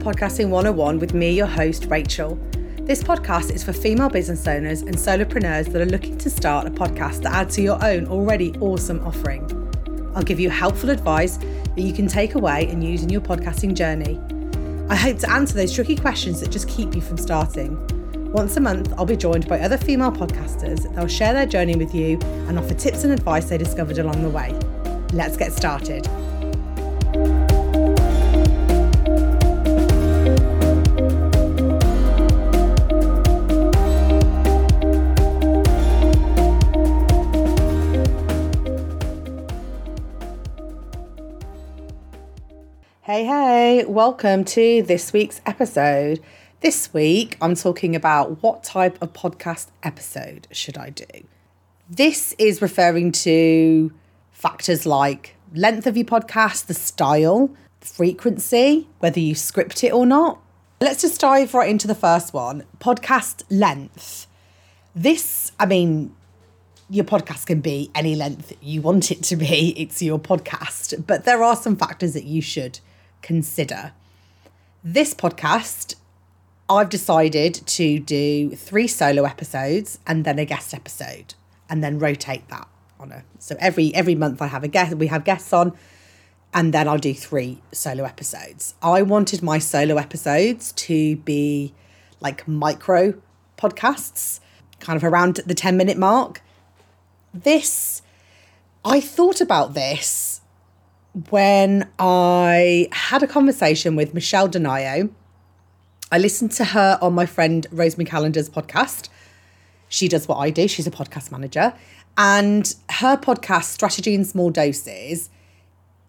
Podcasting 101 with me, your host, Rachel. This podcast is for female business owners and solopreneurs that are looking to start a podcast to add to your own already awesome offering. I'll give you helpful advice that you can take away and use in your podcasting journey. I hope to answer those tricky questions that just keep you from starting. Once a month, I'll be joined by other female podcasters. They'll share their journey with you and offer tips and advice they discovered along the way. Let's get started. Welcome to this week's episode. This week, I'm talking about what type of podcast episode should I do. This is referring to factors like length of your podcast, the style, frequency, whether you script it or not. Let's just dive right into the first one podcast length. This, I mean, your podcast can be any length you want it to be, it's your podcast, but there are some factors that you should consider. This podcast, I've decided to do three solo episodes and then a guest episode, and then rotate that on a. So every every month I have a guest, we have guests on, and then I'll do three solo episodes. I wanted my solo episodes to be like micro podcasts, kind of around the ten minute mark. This, I thought about this when I had a conversation with Michelle DeNio. I listened to her on my friend Rosemary Callender's podcast. She does what I do, she's a podcast manager. And her podcast, Strategy in Small Doses,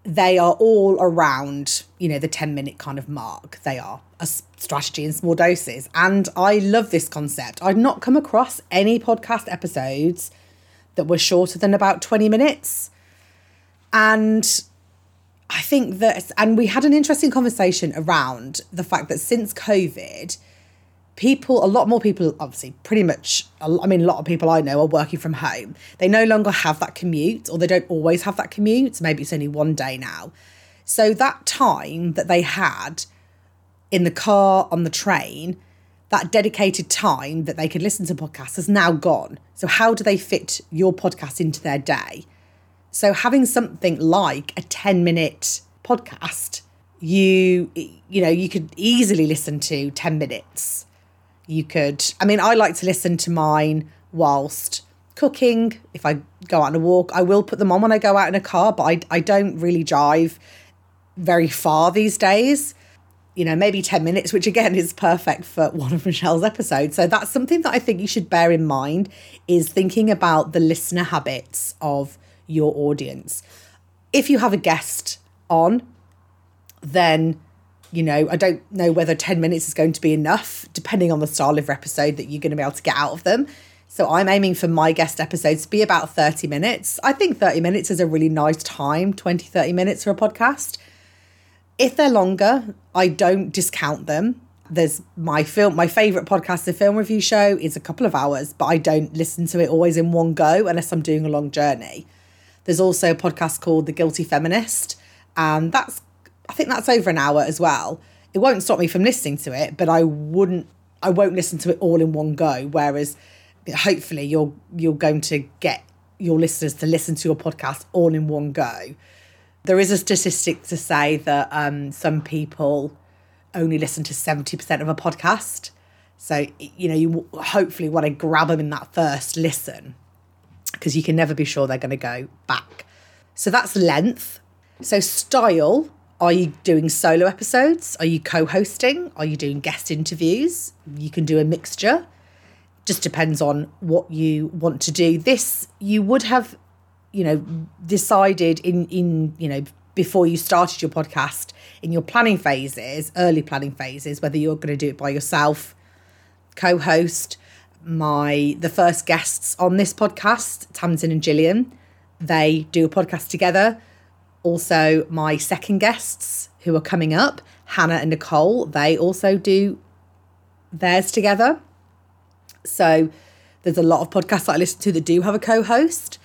they are all around, you know, the 10 minute kind of mark. They are a strategy in small doses. And I love this concept. I'd not come across any podcast episodes that were shorter than about 20 minutes. And I think that, and we had an interesting conversation around the fact that since COVID, people, a lot more people, obviously, pretty much, I mean, a lot of people I know are working from home. They no longer have that commute, or they don't always have that commute. Maybe it's only one day now. So that time that they had in the car, on the train, that dedicated time that they could listen to podcasts has now gone. So, how do they fit your podcast into their day? So having something like a 10 minute podcast, you you know, you could easily listen to 10 minutes. You could I mean, I like to listen to mine whilst cooking. If I go out on a walk, I will put them on when I go out in a car, but I I don't really drive very far these days. You know, maybe 10 minutes, which again is perfect for one of Michelle's episodes. So that's something that I think you should bear in mind is thinking about the listener habits of your audience. If you have a guest on, then you know, I don't know whether 10 minutes is going to be enough, depending on the style of episode that you're going to be able to get out of them. So I'm aiming for my guest episodes to be about 30 minutes. I think 30 minutes is a really nice time, 20, 30 minutes for a podcast. If they're longer, I don't discount them. There's my film, my favorite podcast, the film review show, is a couple of hours, but I don't listen to it always in one go unless I'm doing a long journey. There's also a podcast called The Guilty Feminist, and that's I think that's over an hour as well. It won't stop me from listening to it, but I wouldn't I won't listen to it all in one go. Whereas hopefully you're you're going to get your listeners to listen to your podcast all in one go. There is a statistic to say that um, some people only listen to 70% of a podcast. So, you know, you hopefully want to grab them in that first listen because you can never be sure they're going to go back. So that's length. So, style are you doing solo episodes? Are you co hosting? Are you doing guest interviews? You can do a mixture. Just depends on what you want to do. This you would have, you know, decided in, in you know, before you started your podcast in your planning phases, early planning phases, whether you're going to do it by yourself, co host, my the first guests on this podcast, Tamsin and Gillian. They do a podcast together. Also, my second guests who are coming up, Hannah and Nicole, they also do theirs together. So there's a lot of podcasts that I listen to that do have a co-host.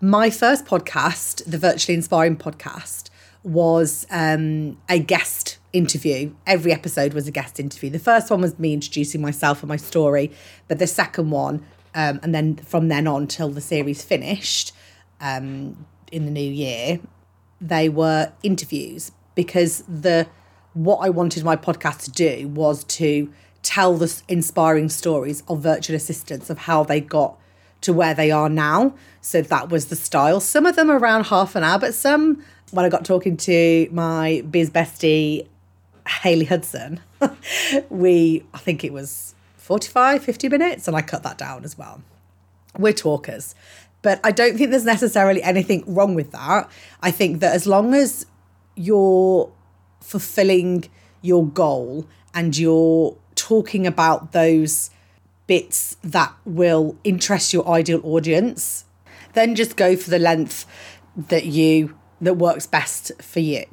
My first podcast, the Virtually Inspiring podcast, was um, a guest interview. Every episode was a guest interview. The first one was me introducing myself and my story, but the second one, um, and then from then on till the series finished um, in the new year, they were interviews because the what I wanted my podcast to do was to tell the inspiring stories of virtual assistants of how they got to where they are now. So that was the style. Some of them around half an hour, but some when I got talking to my biz bestie Haley Hudson, we I think it was 45, 50 minutes, and I cut that down as well. We're talkers. But I don't think there's necessarily anything wrong with that. I think that as long as you're fulfilling your goal and you're talking about those bits that will interest your ideal audience, then just go for the length that you that works best for you.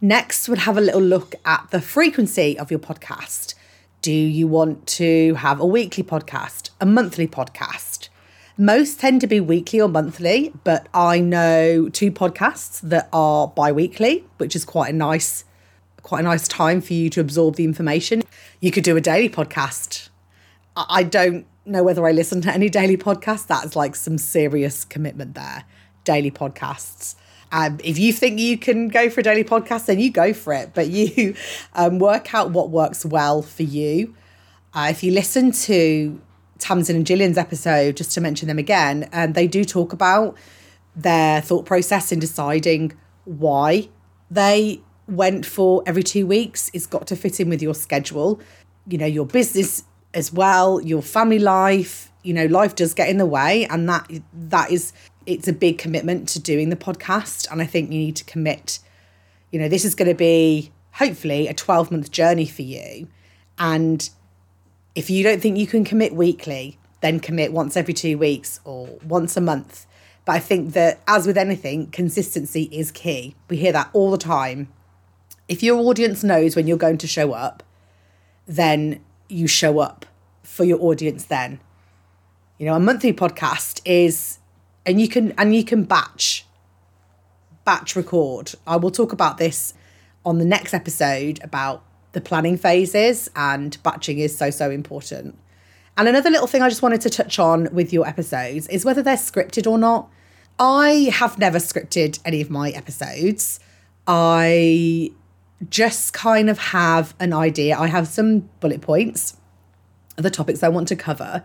Next, we'll have a little look at the frequency of your podcast. Do you want to have a weekly podcast, a monthly podcast? Most tend to be weekly or monthly, but I know two podcasts that are bi-weekly, which is quite a nice quite a nice time for you to absorb the information. You could do a daily podcast. I don't know whether I listen to any daily podcasts. That's like some serious commitment there. Daily podcasts. Um, if you think you can go for a daily podcast, then you go for it. But you um, work out what works well for you. Uh, if you listen to Tamsin and Gillian's episode, just to mention them again, and um, they do talk about their thought process in deciding why they went for every two weeks. It's got to fit in with your schedule, you know, your business as well, your family life. You know, life does get in the way, and that that is it's a big commitment to doing the podcast. And I think you need to commit, you know, this is going to be hopefully a 12 month journey for you. And if you don't think you can commit weekly, then commit once every two weeks or once a month. But I think that, as with anything, consistency is key. We hear that all the time. If your audience knows when you're going to show up, then you show up for your audience then. You know, a monthly podcast is and you can and you can batch batch record. I will talk about this on the next episode about the planning phases and batching is so so important. And another little thing I just wanted to touch on with your episodes is whether they're scripted or not. I have never scripted any of my episodes. I just kind of have an idea. I have some bullet points the topics I want to cover.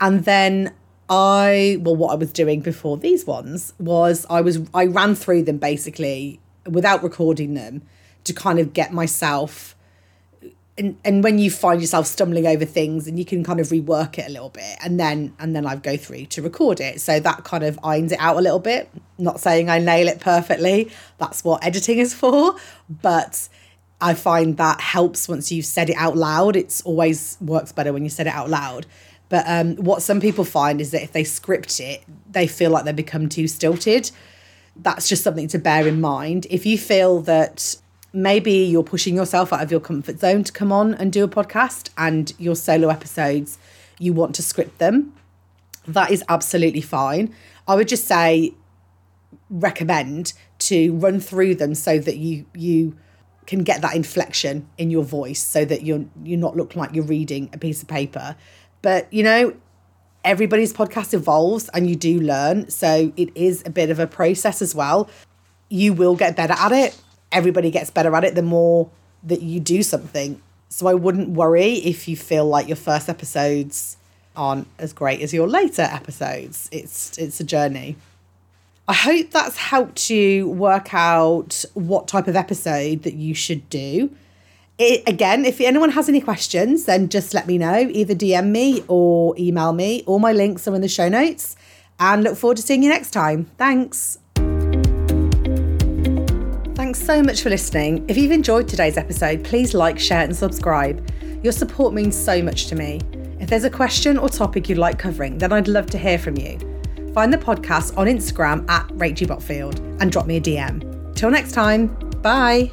And then I well what I was doing before these ones was I was I ran through them basically without recording them to kind of get myself and and when you find yourself stumbling over things and you can kind of rework it a little bit and then and then I go through to record it. So that kind of irons it out a little bit. Not saying I nail it perfectly. That's what editing is for. But I find that helps once you've said it out loud. It's always works better when you said it out loud but um, what some people find is that if they script it, they feel like they become too stilted. That's just something to bear in mind. If you feel that maybe you're pushing yourself out of your comfort zone to come on and do a podcast and your solo episodes, you want to script them, that is absolutely fine. I would just say recommend to run through them so that you you can get that inflection in your voice so that you're you're not looking like you're reading a piece of paper but, you know, everybody's podcast evolves and you do learn. So it is a bit of a process as well. You will get better at it. Everybody gets better at it the more that you do something. So I wouldn't worry if you feel like your first episodes aren't as great as your later episodes. It's it's a journey. I hope that's helped you work out what type of episode that you should do it, again, if anyone has any questions, then just let me know. Either DM me or email me. All my links are in the show notes. And look forward to seeing you next time. Thanks. Thanks so much for listening. If you've enjoyed today's episode, please like, share, and subscribe. Your support means so much to me. If there's a question or topic you'd like covering, then I'd love to hear from you. Find the podcast on Instagram at Rachel Botfield and drop me a DM. Till next time, bye.